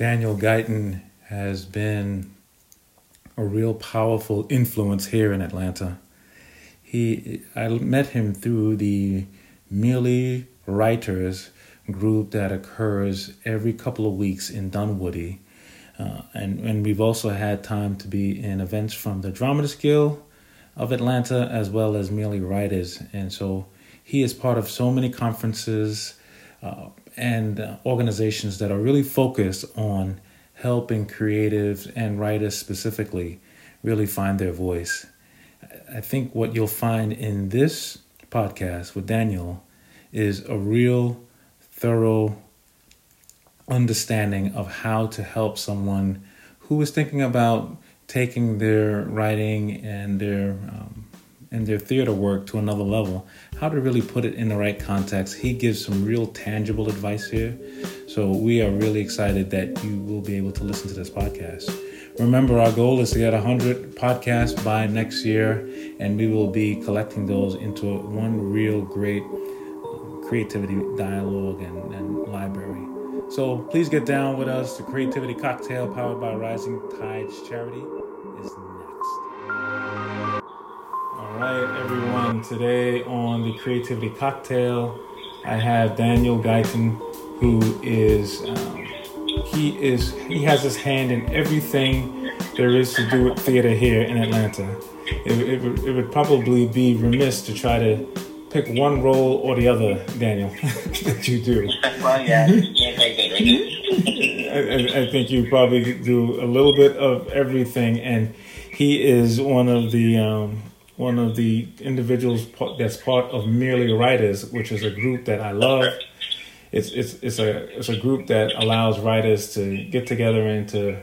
Daniel Guyton has been a real powerful influence here in Atlanta. He, I met him through the Merely Writers group that occurs every couple of weeks in Dunwoody. Uh, and, and we've also had time to be in events from the Dramatists Guild of Atlanta as well as Merely Writers. And so he is part of so many conferences uh, and organizations that are really focused on helping creatives and writers specifically really find their voice. I think what you'll find in this podcast with Daniel is a real thorough understanding of how to help someone who is thinking about taking their writing and their um, and their theater work to another level how to really put it in the right context he gives some real tangible advice here so we are really excited that you will be able to listen to this podcast remember our goal is to get 100 podcasts by next year and we will be collecting those into one real great uh, creativity dialogue and, and library. So please get down with us. The Creativity Cocktail, powered by Rising Tides Charity, is right, everyone. Today on the Creativity Cocktail, I have Daniel Guyton, who is um, he is he has his hand in everything there is to do with theater here in Atlanta. It, it, it would probably be remiss to try to pick one role or the other, Daniel, that you do. well, yeah, I, I, think you probably do a little bit of everything, and he is one of the um, one of the individuals that's part of Merely Writers, which is a group that I love. It's it's it's a it's a group that allows writers to get together and to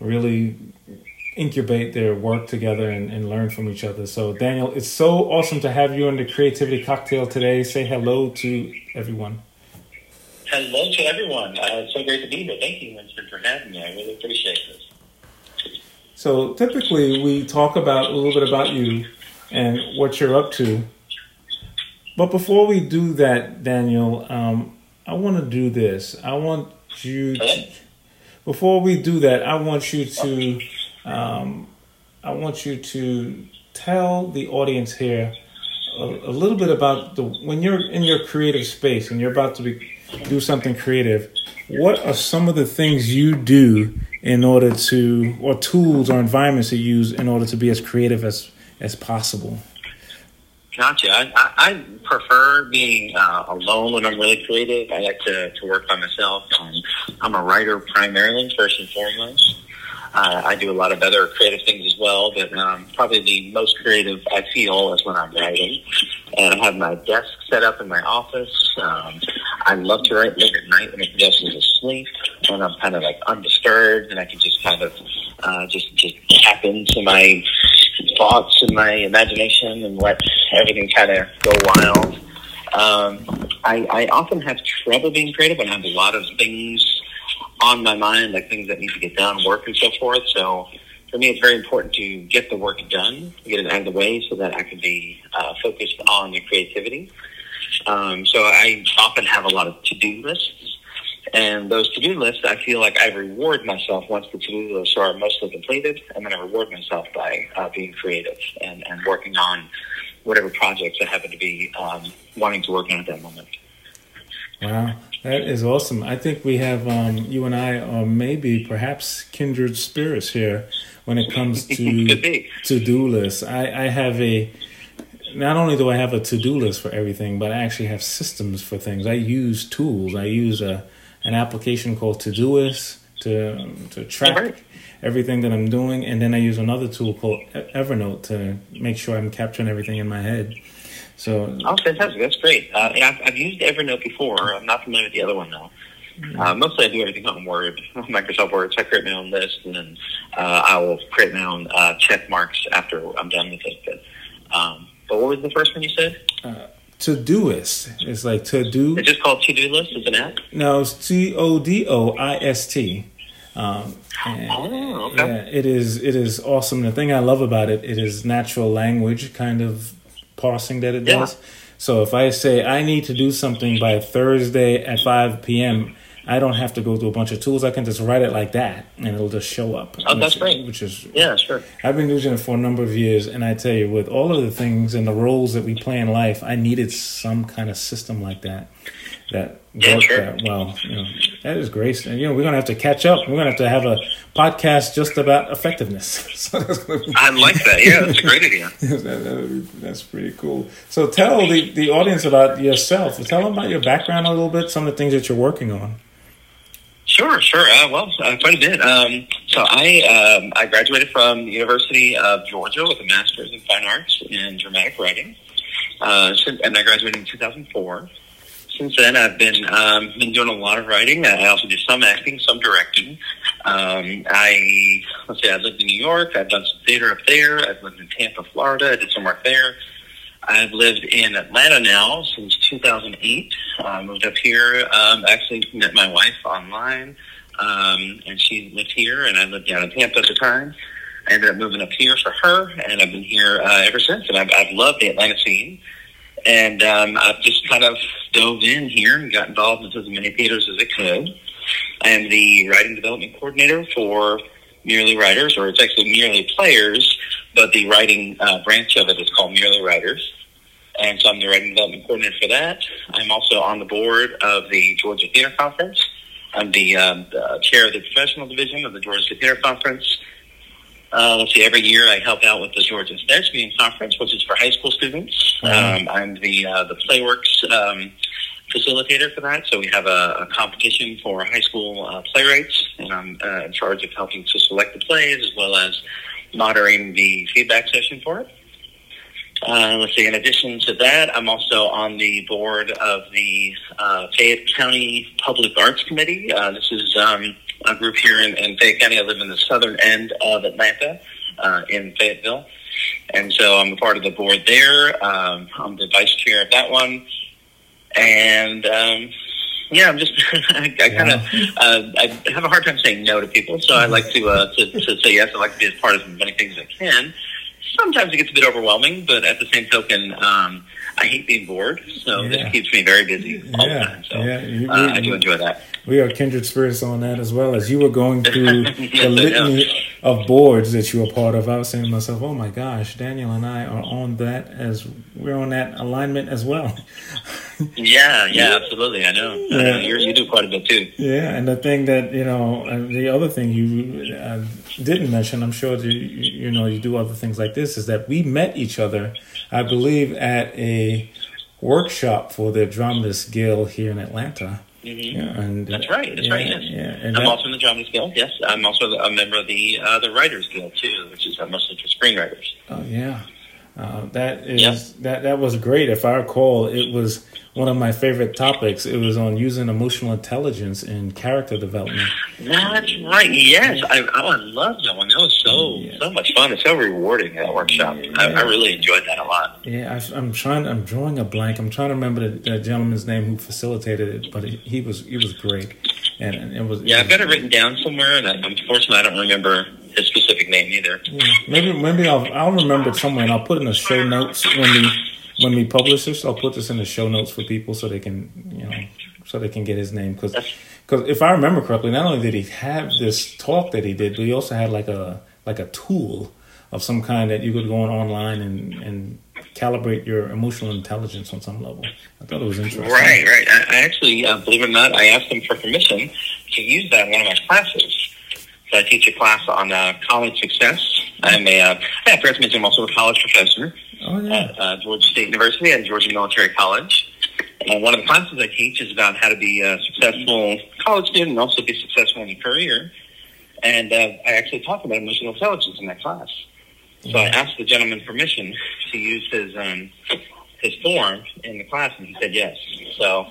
really incubate their work together and, and learn from each other. So, Daniel, it's so awesome to have you on the Creativity Cocktail today. Say hello to everyone. Hello to everyone. Uh, it's so great to be here. Thank you, Winston, for having me. I really appreciate this. So, typically, we talk about a little bit about you and what you're up to. But before we do that, Daniel, um, I want to do this. I want you to, before we do that, I want you to um, I want you to tell the audience here a, a, little bit about the when you're in your creative space and you're about to be, do something creative. What are some of the things you do in order to, or tools or environments you use in order to be as creative as as possible? Gotcha. I, I, prefer being uh, alone when I'm really creative. I like to, to work by myself. Um, I'm a writer primarily, first and foremost. Uh, I do a lot of other creative things as well, but um, probably the most creative I feel is when I'm writing. And I have my desk set up in my office. Um, I love to write late at night when everybody else is asleep, and I'm kind of like undisturbed, and I can just kind of uh, just just tap into my thoughts and my imagination and let everything kind of go wild. Um, I, I often have trouble being creative when I have a lot of things on my mind, like things that need to get done, work and so forth. So for me, it's very important to get the work done, get it out of the way so that I can be uh, focused on the creativity. Um, so I often have a lot of to-do lists. And those to-do lists, I feel like I reward myself once the to-do lists are mostly completed, and then I reward myself by uh, being creative and, and working on whatever projects I happen to be um, wanting to work on at that moment. Wow. That is awesome. I think we have um, you and I are maybe perhaps kindred spirits here when it comes to to do lists. I, I have a not only do I have a to do list for everything, but I actually have systems for things. I use tools. I use a an application called Todoist to to track everything that I'm doing, and then I use another tool called Evernote to make sure I'm capturing everything in my head. So oh, fantastic! That's great. Uh, yeah, I've, I've, used Evernote before. I'm not familiar with the other one though. Mm-hmm. Uh, mostly, I do everything on Word, Microsoft Word. So I create my own list, and then uh, I will create my own uh, check marks after I'm done with it. But, um, but what was the first one you said? Uh, Todoist. It's like to do. It's just called To Do List. Is an app? No, it's T O D O I S T. Um, oh, okay. Yeah, it is. It is awesome. The thing I love about it, it is natural language kind of parsing that it yeah. does. So if I say I need to do something by Thursday at 5 p.m., I don't have to go through a bunch of tools. I can just write it like that, and it'll just show up. Oh, that's which, great. Which is yeah, sure. I've been using it for a number of years, and I tell you, with all of the things and the roles that we play in life, I needed some kind of system like that that yeah, worked sure. that well. You know, that is great. And you know, we're gonna have to catch up. We're gonna have to have a podcast just about effectiveness. so that's be, I like that. Yeah, that's a great idea. that, that's pretty cool. So tell the, the audience about yourself. Tell them about your background a little bit, some of the things that you're working on. Sure, sure. Uh, well, uh, quite a bit. Um, so I um, I graduated from the University of Georgia with a master's in fine arts in dramatic writing, uh, and I graduated in 2004. Since then, I've been um, been doing a lot of writing. I also do some acting, some directing. Um, I let's see, I've lived in New York. I've done some theater up there. I've lived in Tampa, Florida. I did some work there. I've lived in Atlanta now since 2008. I moved up here. Um, actually met my wife online, um, and she lived here, and I lived down in Tampa at the time. I ended up moving up here for her, and I've been here uh, ever since. And I've, I've loved the Atlanta scene, and um, I've just kind of dove in here and got involved into as many theaters as I could. I am the writing development coordinator for Merely Writers, or it's actually Merely Players, but the writing uh, branch of it is called Merely Writers and so I'm the writing development coordinator for that. I'm also on the board of the Georgia Theater Conference. I'm the, um, the chair of the professional division of the Georgia Theater Conference. Uh, let's see, every year I help out with the Georgia Thespian Conference, which is for high school students. Um, I'm the uh, the Playworks um, facilitator for that. So we have a, a competition for high school uh, playwrights, and I'm uh, in charge of helping to select the plays as well as moderating the feedback session for it. Uh, let's see. In addition to that, I'm also on the board of the uh, Fayette County Public Arts Committee. Uh, this is um, a group here in, in, Fayette County. I live in the southern end of Atlanta, uh, in Fayetteville, and so I'm a part of the board there. Um, I'm the vice chair of that one, and um, yeah, I'm just I, I kind of uh, I have a hard time saying no to people, so I like to, uh, to to say yes. I like to be as part of as many things as I can sometimes it gets a bit overwhelming, but at the same token, um, I hate being bored, so yeah. this keeps me very busy all yeah. the time. So yeah. uh, I do enjoy that. We are kindred spirits on that as well. As you were going through yes, the litany of boards that you were part of, I was saying to myself, "Oh my gosh, Daniel and I are on that as we're on that alignment as well." yeah, yeah, absolutely. I know. Yeah. I know. you do quite a bit too. Yeah, and the thing that you know, the other thing you uh, didn't mention, I'm sure you, you know you do other things like this, is that we met each other, I believe, at a workshop for the Dramatists Guild here in Atlanta. Mm-hmm. Yeah, and, that's right. That's yeah, right. Yes. Yeah, and I'm that, also in the Dramatists Guild. Yes, I'm also a member of the uh, the Writers Guild too, which is mostly for screenwriters. Oh yeah, uh, that is yeah. that that was great. If I recall, it was one of my favorite topics. It was on using emotional intelligence in character development. That's right. Yes, I, oh, I love that one. That was so yeah. so much fun. It's so rewarding that workshop. Yeah. I, I, really enjoyed that a lot. Yeah, I, am trying. I'm drawing a blank. I'm trying to remember the, the gentleman's name who facilitated it, but he, he was he was great, and, and it was. Yeah, it I've got it written down somewhere, and I, unfortunately, I don't remember his specific name either. Yeah, maybe maybe I'll I'll remember it somewhere, and I'll put in the show notes when we when we publish this. I'll put this in the show notes for people so they can you know so they can get his name because because if I remember correctly, not only did he have this talk that he did, but he also had like a like a tool of some kind that you could go on online and and calibrate your emotional intelligence on some level. I thought it was interesting. Right, right. I, actually, uh, believe it or not, I asked him for permission to use that in one of my classes. So I teach a class on uh, college success. I'm a, uh, I forgot to mention I'm also a college professor oh, yeah. at uh, Georgia State University and Georgia Military College. And one of the classes I teach is about how to be a successful college student and also be successful in your career. And uh, I actually talk about emotional intelligence in that class. So I asked the gentleman permission to use his um, his form in the class, and he said yes. So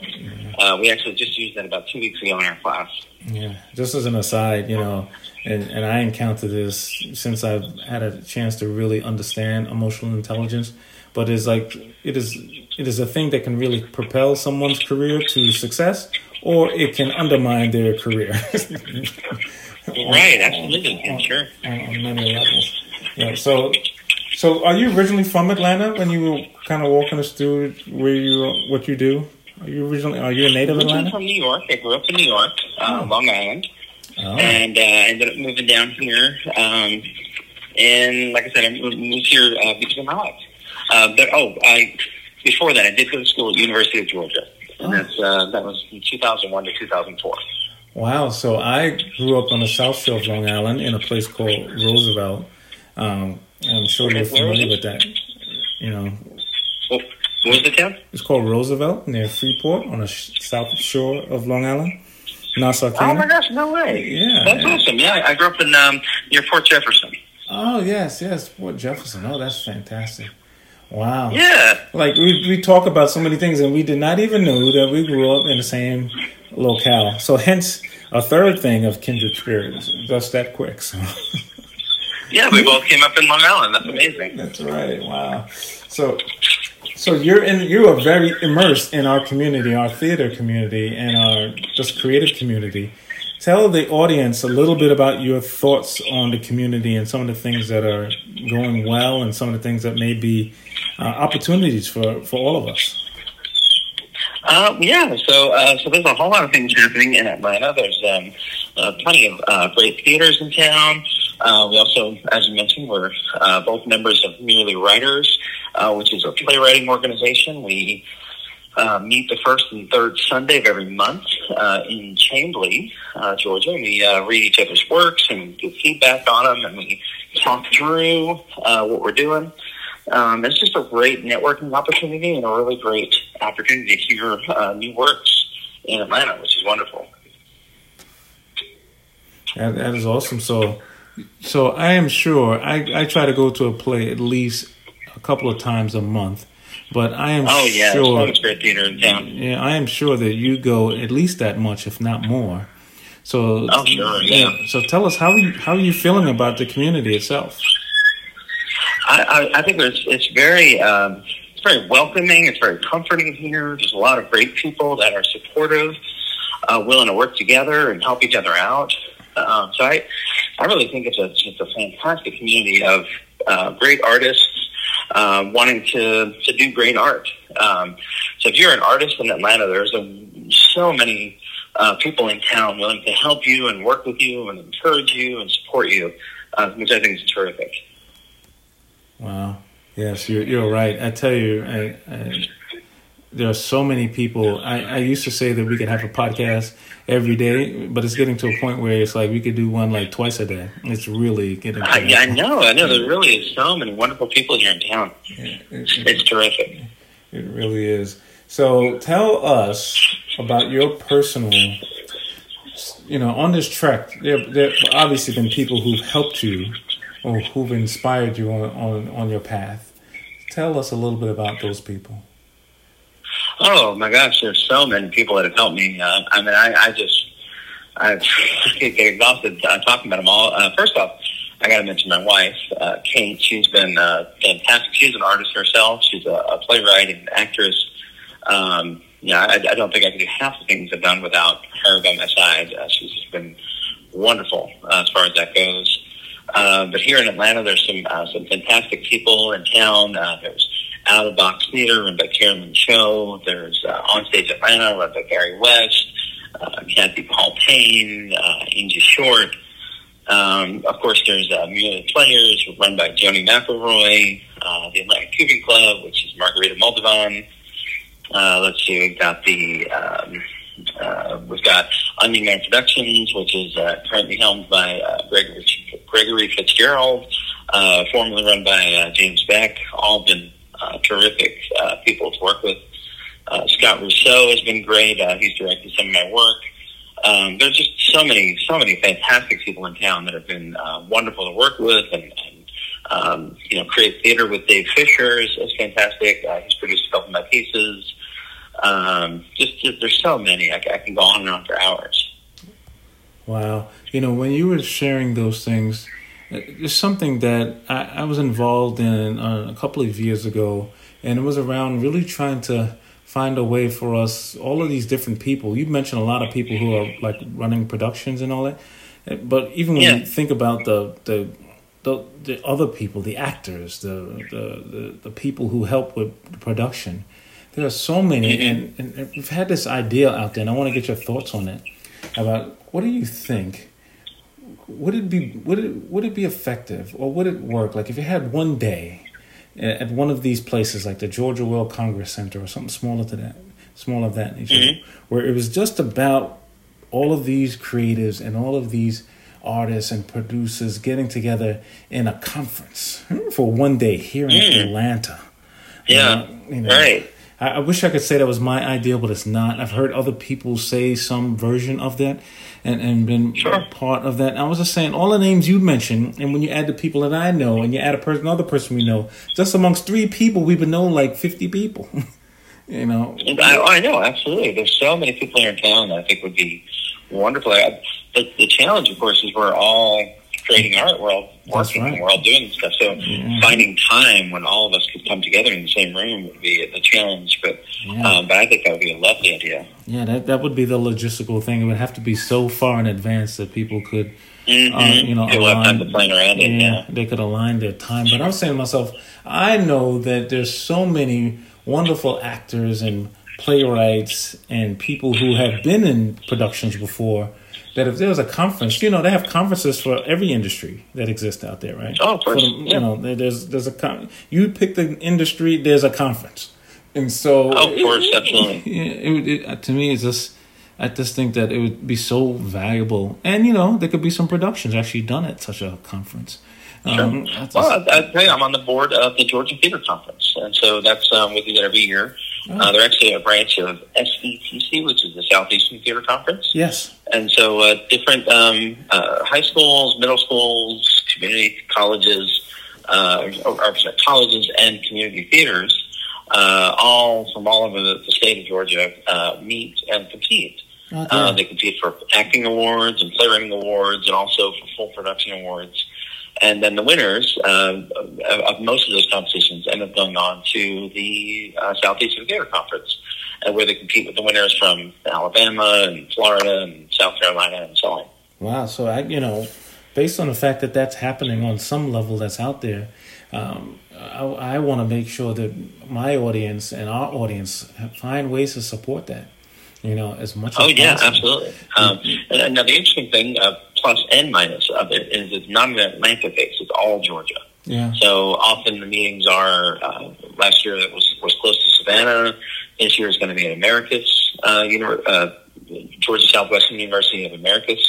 uh, we actually just used that about two weeks ago in our class. Yeah, just as an aside, you know, and, and I encountered this since I've had a chance to really understand emotional intelligence. But it's like it is it is a thing that can really propel someone's career to success, or it can undermine their career. right, absolutely, on, sure. On, on many levels. Yeah. So, so are you originally from Atlanta? When you were kind of walking us through where you what you do? Are you originally? Are you a native Atlanta? I'm from New York. I grew up in New York, uh, Oh. Long Island, Oh, and uh, ended up moving down here. Um, and like I said, I moved here uh, because of my life. Uh, but oh, I before that, I did go to school at University of Georgia, and Oh. that's uh, that was from 2001 to 2004. wow. So I grew up on the South Shore of Long Island in a place called Roosevelt. Um, I'm sure you're familiar with that. You know, what was the town? it's called Roosevelt near Freeport on the sh- South Shore of Long Island, Nassau County. Oh my gosh, no way! Yeah, that's yeah. awesome. Yeah, I grew up in um, near Port Jefferson. Oh yes, yes, Port Jefferson. Oh, that's fantastic. Wow. Yeah, Like we we talk about so many things, and we did not even know that we grew up in the same locale. So hence a third thing of kindred spirits, just that quick. So yeah, we both came up in Long Island. That's amazing. that's right. Wow. So so you're in you are very immersed in our community, our theater community, and our just creative community. Tell the audience a little bit about your thoughts on the community and some of the things that are going well, and some of the things that may be uh, opportunities for for all of us. Uh, yeah, so uh, so there's a whole lot of things happening in Atlanta. There's um, uh, plenty of uh, great theaters in town. Uh, we also, as you mentioned, we're uh, both members of Merely Writers, uh, which is a playwriting organization. We uh, meet the first and third Sunday of every month uh, in Chamblee, uh, Georgia. We read each other's works and give feedback on them, and we talk through what we're doing. Um, it's just a great networking opportunity and a really great opportunity to hear new works in Atlanta, which is wonderful. That, that is awesome. So, so I am sure I, I try to go to a play at least a couple of times a month, but I am Oh yeah, sure. great theater in town. Yeah, I am sure that you go at least that much, if not more. So, Oh, sure, yeah. So tell us how are you, how are you feeling about the community itself? I, I, I think it's it's very um, it's very welcoming. It's very comforting here. There's a lot of great people that are supportive, uh, willing to work together and help each other out. Um, so I I really think it's a it's a fantastic community of uh, great artists uh, wanting to to do great art. Um, so if you're an artist in Atlanta, there's a, so many uh, people in town willing to help you and work with you and encourage you and support you, uh, which I think is terrific. Wow. Yes, you're you're right. I tell you, I, I, there are so many people. I, I used to say that we could have a podcast every day, but it's getting to a point where it's like we could do one like twice a day. It's really getting. I, I know. I know. There really is so many wonderful people here in town. Yeah, it, It's terrific. it really is. So tell us about your personal. You know, on this trek, there there have obviously been people who've helped you, or who've inspired you on on, on your path. Tell us a little bit about those people. Oh my gosh, there's so many people that have helped me. Uh, I mean, I, I just I get exhausted uh, talking about them all. Uh, first off, I got to mention my wife, uh, Kate. She's been uh, fantastic. She's an artist herself. She's a, a playwright and actress. Um, yeah, I, I don't think I could do half the things I've done without her by my side. Uh, she's just been wonderful uh, as far as that goes. Uh, but here in Atlanta, there's some uh, some fantastic people in town. Uh, there's Out of Box Theater run by Carolyn Cho. There's uh, Onstage Atlanta run by Gary West, uh, Kathy Paul Payne, uh, Angie Short. Um, of course, there's uh, Players run by Joni McElroy. Uh, the Atlanta Cuban Club, which is Margarita Moldovan. Uh, let's see, we've got the um, uh, we've got Onion Man Productions, which is uh, currently helmed by uh, Gregory, Gregory Fitzgerald, uh, formerly run by uh, James Beck. All been uh, terrific uh, people to work with. Uh, Scott Rousseau has been great. Uh, he's directed some of my work. Um, there's just so many, so many fantastic people in town that have been uh, wonderful to work with, and, and um, you know, create theater with Dave Fisher is, is fantastic. Uh, he's produced a couple of my pieces. Um, just, just there's so many. I, I can go on and on for hours. Wow. You know, when you were sharing those things, there's something that I, I was involved in uh, a couple of years ago, and it was around really trying to find a way for us, all of these different people. You mentioned a lot of people who are like running productions and all that, but even when Yeah. you think about the the the, the other people, the actors, the, the the the people who help with the production, there are so many, and, and we've had this idea out there, and I want to get your thoughts on it. About what do you think? Would it be would it would it be effective, or would it work? Like if you had one day at one of these places, like the Georgia World Congress Center, or something smaller to that, smaller of that nature, Mm-hmm. where it was just about all of these creatives and all of these artists and producers getting together in a conference for one day here in Atlanta. Yeah. You know, Right. I, I wish I could say that was my idea, but it's not. I've heard other people say some version of that and, and been Sure. part of that. I was just saying all the names you mentioned, and when you add the people that I know and you add a person, another person we know, just amongst three people, we would know like 50 people. you know? I, I know, absolutely. There's so many people here in town that I think would be wonderful. I, the, the challenge, of course, is we're all creating art. We're all working. right. We're all doing stuff. So Yeah. finding time when all of us could come together in the same room would be the challenge. But Yeah. um, but I think that would be a lovely idea. Yeah, that, that would be the logistical thing. It would have to be so far in advance that people could Mm-hmm. uh, you know, People have time to align- plan around it. Yeah. they could align their time. But I'm saying to myself, I know that there's so many wonderful actors and playwrights and people who have been in productions before. That if there was a conference, you know, they have conferences for every industry that exists out there, right? Oh, of course, For the- yeah. You know, there's there's a con- you pick the industry, there's a conference, and so Oh, of course, yeah, it, it, uh, to me, it's just I just think that it would be so valuable, and you know, there could be some productions actually done at such a conference. Um, Well, I, I tell you, I'm on the board of the Georgia Theater Conference, and so that's um, we do that every year. Oh. Uh, they're actually a branch of SETC, which is the Southeastern Theater Conference. yes, And so, uh, different um, uh, high schools, middle schools, community colleges, uh, or, or colleges and community theaters, uh, all from all over the, state of Georgia, uh, meet and compete. Oh, Uh, they compete for acting awards and playwriting awards, and also for full production awards. And then the winners uh, of, most of those competitions end up going on to the uh, Southeastern Theater Conference, uh, where they compete with the winners from Alabama and Florida and South Carolina and so on. Wow. So I, you know, based on the fact that that's happening on some level that's out there, um, I, I want to make sure that my audience and our audience find ways to support that. You know, as much as Oh as yeah, possible. absolutely. Um, and, and now the interesting thing, uh, plus and minus of it, is it's not an Atlanta base; it's all Georgia. Yeah. So often the meetings are. Uh, last year it was was close to Savannah. This year is going to be at Americus, uh, uh, Georgia Southwestern University of Americus.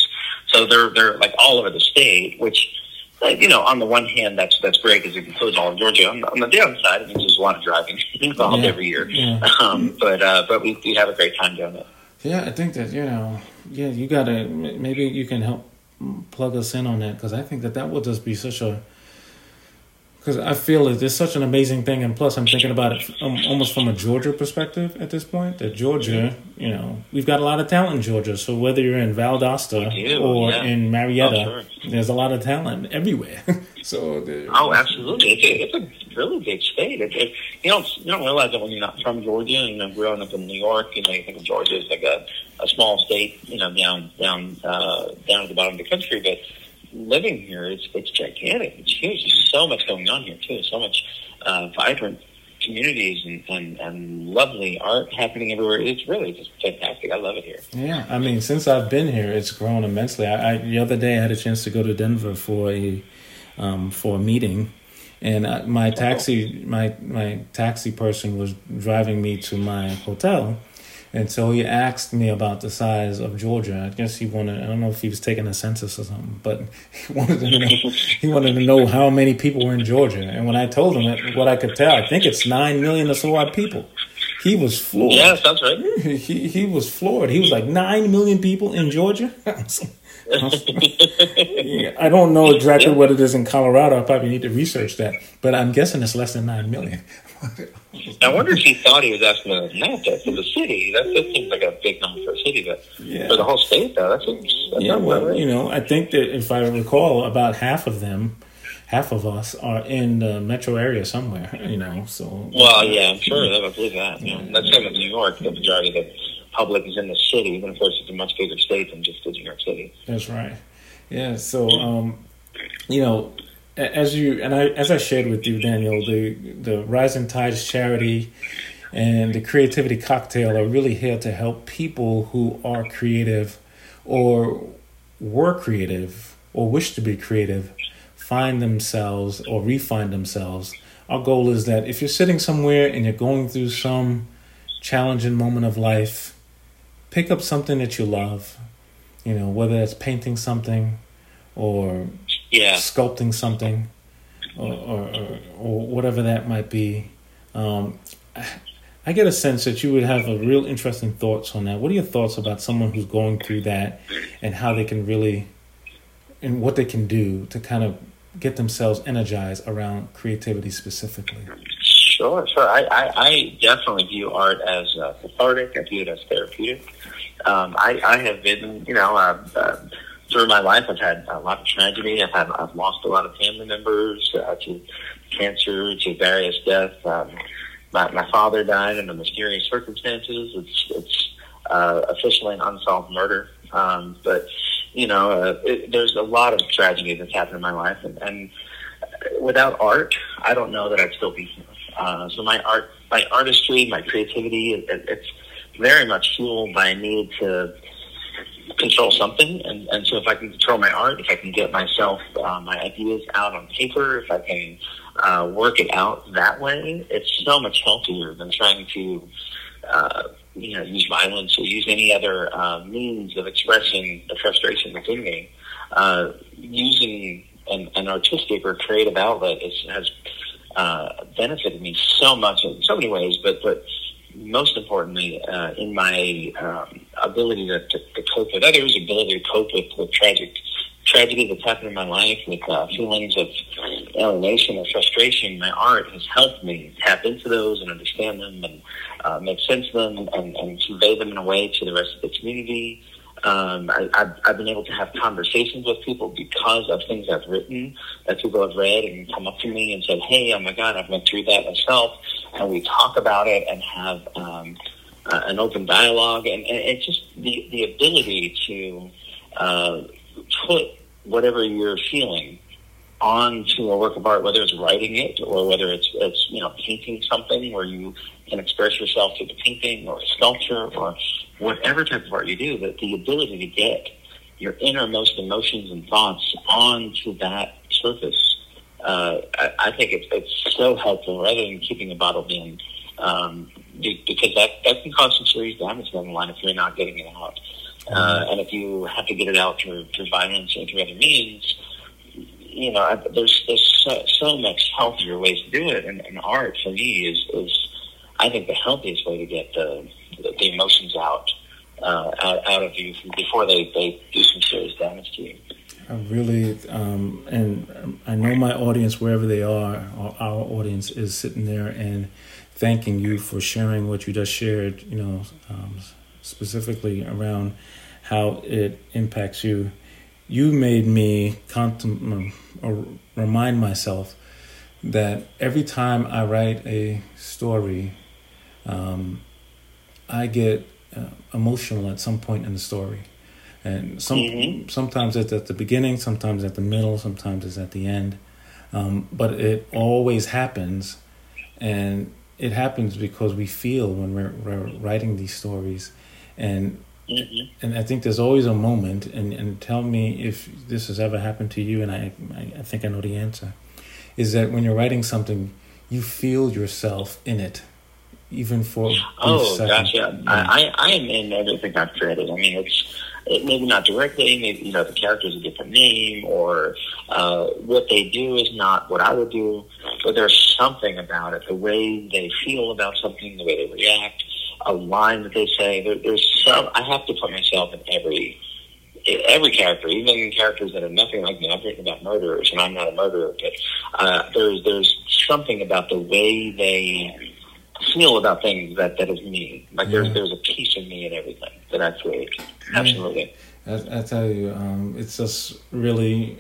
So they're they're like all over the state, which. You know, on the one hand, that's that's great because it includes all of Georgia. On the, on the downside, it means there's a lot of driving involved Yeah, every year. yeah. Um, but uh, but we, we have a great time doing it. Yeah, I think that you know, yeah, you gotta maybe you can help plug us in on that because I think that that would just be such a because I feel it's such an amazing thing, and plus I'm thinking about it um, almost from a Georgia perspective at this point. That Georgia, you know, we've got a lot of talent in Georgia. So whether you're in Valdosta do, or yeah. in Marietta, Oh, there's a lot of talent everywhere. so the- Oh, absolutely! It's a, it's a really big state. It, it, you don't you don't realize that when you're not from Georgia and you know, growing up in New York. You know, you think of Georgia as like a, a small state. You know, down down uh, down at the bottom of the country. But living here, it's it's gigantic. It's huge. There's so much going on here too. So much uh, vibrant communities and, and and lovely art happening everywhere. It's really just fantastic. I love it here. Yeah, I mean, since I've been here, it's grown immensely. I, I the other day I had a chance to go to Denver for a um, for a meeting, and uh, my taxi my my taxi person was driving me to my hotel, and so he asked me about the size of Georgia. I guess he wanted I don't know if he was taking a census or something, but he wanted to know he wanted to know how many people were in Georgia. And when I told him that, what I could tell, I think it's nine million or so odd people. He was floored Yeah, that's right. he he was floored. He was like nine million people in Georgia. I don't know exactly what it is in Colorado. I probably need to research that, but I'm guessing it's less than nine million. I wonder if he thought he was asking about that for the city. That, that seems like a big number for a city, but Yeah. for the whole state, though, that seems that's yeah, not well, right. you know, I think that if I recall, about half of them, half of us are in the metro area somewhere. You know, so Well, yeah, I'm sure. I believe that. You know, that's same with New York. The majority of the public is in the city, but of course, it's a much bigger state than just New York City. That's right. Yeah. So, um, you know, as you and I, as I shared with you, Daniel, the the Rising Tides charity and the creativity cocktail are really here to help people who are creative or were creative or wish to be creative find themselves or refine themselves. Our goal is that if you're sitting somewhere and you're going through some challenging moment of life, pick up something that you love. You know, whether it's painting something or yeah. sculpting something or, or, or, or whatever that might be. Um, I get a sense that you would have a real interesting thoughts on that. What are your thoughts about someone who's going through that and how they can really and what they can do to kind of get themselves energized around creativity specifically? Sure, sure. I, I, I definitely view art as uh, cathartic. I view it as therapeutic. Um, I, I have been, you know, uh, uh, through my life, I've had a lot of tragedy. I've had, I've lost a lot of family members uh, to cancer, to various deaths. Um, my, my father died under mysterious circumstances. It's, it's uh, officially an unsolved murder. Um, but you know, uh, it, there's a lot of tragedy that's happened in my life, and, and without art, I don't know that I'd still be here. Uh, so my art, my artistry, my creativity, it, it's very much fueled by a need to control something. And, and so if I can control my art, if I can get myself, uh, my ideas out on paper, if I can uh, work it out that way, it's so much healthier than trying to, uh, you know, use violence or use any other uh, means of expressing the frustration within me. Uh, using an, an artistic or creative outlet is, has uh, benefited me so much in so many ways, but but most importantly, uh, in my um, ability to, to, to cope with others, ability to cope with, with tragic tragedy that's happened in my life, with uh, feelings of alienation or frustration, my art has helped me tap into those and understand them and uh, make sense of them and, and convey them in a way to the rest of the community. Um, I, I've, I've been able to have conversations with people because of things I've written that people have read and come up to me and said, "Hey, oh my God, I've went through that myself," and we talk about it and have um, uh, an open dialogue, and, and it's just the the ability to uh, put whatever you're feeling onto a work of art, whether it's writing it or whether it's, it's you know painting something where you can express yourself through the painting or sculpture or whatever type of art you do, that the ability to get your innermost emotions and thoughts onto that surface, uh, I, I think it's, it's so helpful rather than keeping a bottled in, um, because that, that can cause some serious damage down the line if you're not getting it out. Uh, and if you have to get it out through, through violence or through other means, you know, there's there's so, so much healthier ways to do it, and, and art for me is is I think the healthiest way to get the the, emotions out, uh, out out of you before they they do some serious damage to you. I really, um, and I know my audience, wherever they are, our audience is sitting there and thanking you for sharing what you just shared. You know, um, specifically around how it impacts you. You made me contem- or remind myself that every time I write a story, um, I get uh, emotional at some point in the story. And some mm-hmm. sometimes it's at the beginning, sometimes at the middle, sometimes it's at the end. Um, but it always happens, and it happens because we feel when we're, we're writing these stories, and Mm-hmm. And I think there's always a moment, and, and tell me if this has ever happened to you, and I, I think I know the answer, is that when you're writing something, you feel yourself in it, even for oh gosh, yeah. yeah. I, I am in everything I've created. I mean, it's it, maybe not directly, maybe you know the character's a different name, or uh, what they do is not what I would do, but there's something about it, the way they feel about something, the way they react a line that they say. There, there's some. I have to put myself in every every character, even characters that are nothing like me. I've written about murderers, and I'm not a murderer, but uh, there's there's something about the way they feel about things that that is me. Like there's there's a piece of me in everything that I create. Absolutely. I, I tell you, um, it's just really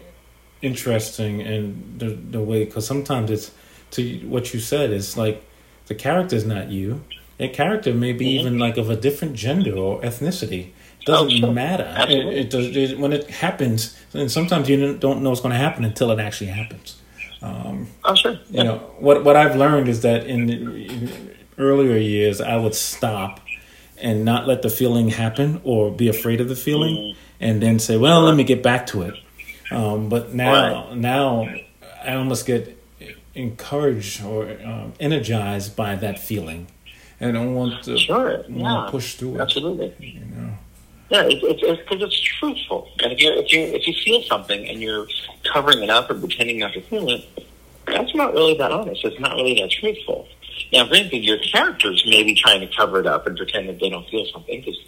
interesting and the the way because sometimes it's to what you said. It's like the character is not you a character may be mm-hmm. even like of a different gender or ethnicity. It doesn't oh, sure. matter. It, it, does it, when it happens, and sometimes you don't know what's going to happen until it actually happens. Um, oh sure. Yeah. You know what? What I've learned is that in, in earlier years, I would stop and not let the feeling happen or be afraid of the feeling mm-hmm. and then say, well, let me get back to it. Um, but now, right. now I almost get encouraged or um, energized by that feeling. And I want to, sure. want yeah. to push through it. Absolutely. You know? Yeah, it's because it's, it's, truthful. And if you if you if you feel something and you're covering it up or pretending not to feel it, that's not really that honest. It's not really that truthful. Now, granted, your characters may be trying to cover it up and pretend that they don't feel something because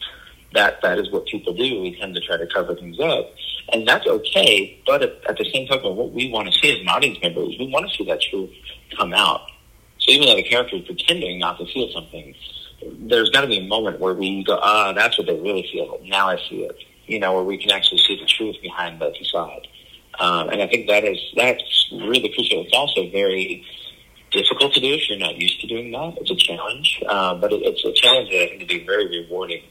that that is what people do. We tend to try to cover things up, and that's okay. But at, at the same time, what we want to see as an audience member is we want to see that truth come out. So even though the character is pretending not to feel something, there's got to be a moment where we go, ah, that's what they really feel. Now I see it. You know, where we can actually see the truth behind the facade. Um, and I think that is that's really crucial. It's also very difficult to do if you're not used to doing that. It's a challenge, uh, but it, it's a challenge that I think can be very rewarding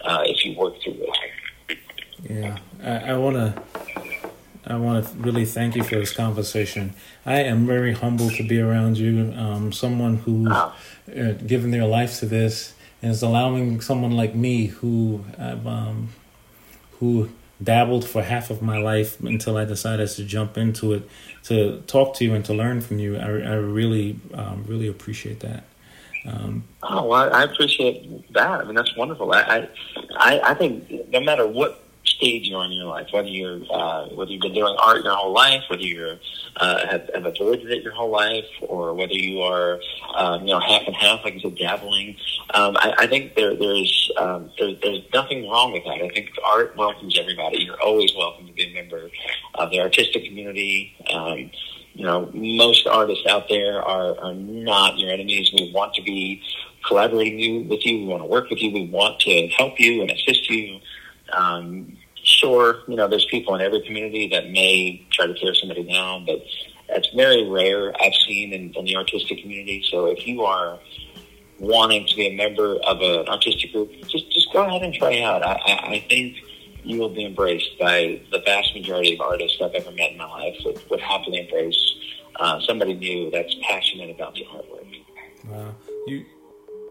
uh, if you work through it. Yeah, I want to. I want to really thank you for this conversation. I am very humbled to be around you. Um, someone who, oh. Uh, given their life to this, and is allowing someone like me who, um, who dabbled for half of my life until I decided to jump into it to talk to you and to learn from you. I, I really, um, really appreciate that. Um, oh, well, I appreciate that. I mean, that's wonderful. I, I, I think no matter what stage you're in your life, whether you're uh, whether you've been doing art your whole life, whether you uh, have, have avoided it your whole life, or whether you are um, you know half and half, like you said, dabbling. Um, I, I think there, there's um, there, there's nothing wrong with that. I think art welcomes everybody. You're always welcome to be a member of the artistic community. Um, you know, most artists out there are, are not your enemies. We want to be collaborating you, with you. We want to work with you. We want to help you and assist you. Um, sure, you know, there's people in every community that may try to tear somebody down, but that's very rare I've seen in, in the artistic community. So if you are wanting to be a member of an artistic group, just just go ahead and try out. I, I, I think you will be embraced by the vast majority of artists I've ever met in my life would, would happily embrace uh, somebody new that's passionate about the artwork. Wow, you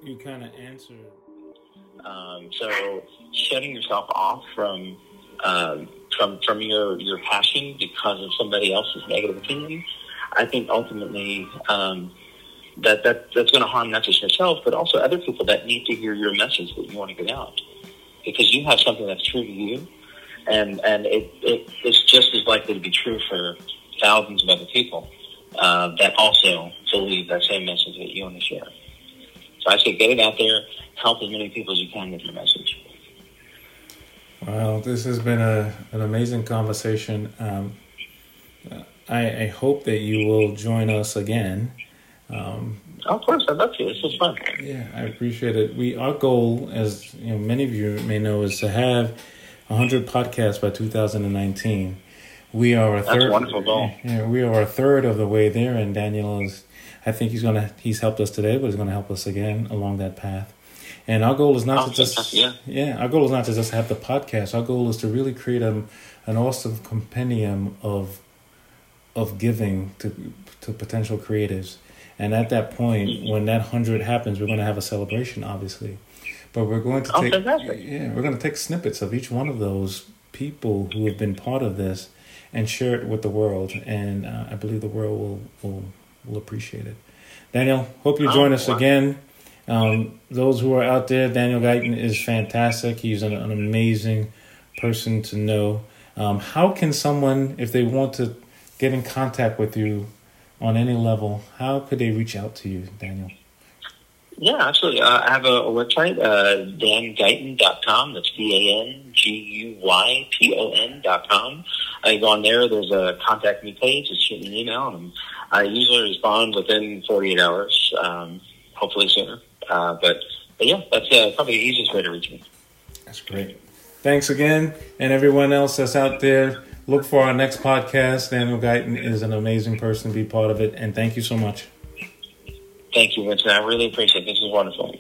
you kind of answered. Um, so shutting yourself off from um, from from your your passion because of somebody else's negative opinion, I think ultimately um, that that that's going to harm not just yourself but also other people that need to hear your message that you want to get out because you have something that's true to you, and and it, it is just as likely to be true for thousands of other people uh, that also believe that same message that you want to share. So I say get it out there, help as many people as you can with your message. Well, this has been a, an amazing conversation. Um, I, I, hope that you will join us again. Um, of course, I'd love to. This is fun. Yeah, I appreciate it. We our goal, as you know, many of you may know, is to have hundred podcasts by 2019. We are a That's third. wonderful goal. Yeah, we are a third of the way there, and Daniel is. I think he's gonna. He's helped us today, but he's gonna help us again along that path. And our goal is not to just yeah. yeah, our goal is not to just have the podcast. Our goal is to really create a, an awesome compendium of of giving to to potential creatives. And at that point, mm-hmm. when that hundred happens, we're going to have a celebration, obviously. But we're going to oh, take yeah, we're going to take snippets of each one of those people who have been part of this and share it with the world. And uh, I believe the world will will will appreciate it. Daniel, hope you join oh, us wow. again. Um, those who are out there, Daniel Guyton is fantastic. He's an, an amazing person to know. Um, how can someone, if they want to get in contact with you on any level, how could they reach out to you, Daniel? Yeah, absolutely. Uh, I have a, a website, uh, danguyton.com. That's D-A-N-G-U-Y-T-O-N dot com. I go on there. There's a contact me page. Just shoot me an email. And I usually respond within 48 hours, um, hopefully sooner. Uh, but, but yeah, that's uh, probably the easiest way to reach me. That's great. Thanks again. And everyone else that's out there, look for our next podcast. Daniel Guyton is an amazing person to be part of it. And thank you so much. Thank you, Vincent. I really appreciate it. This is wonderful.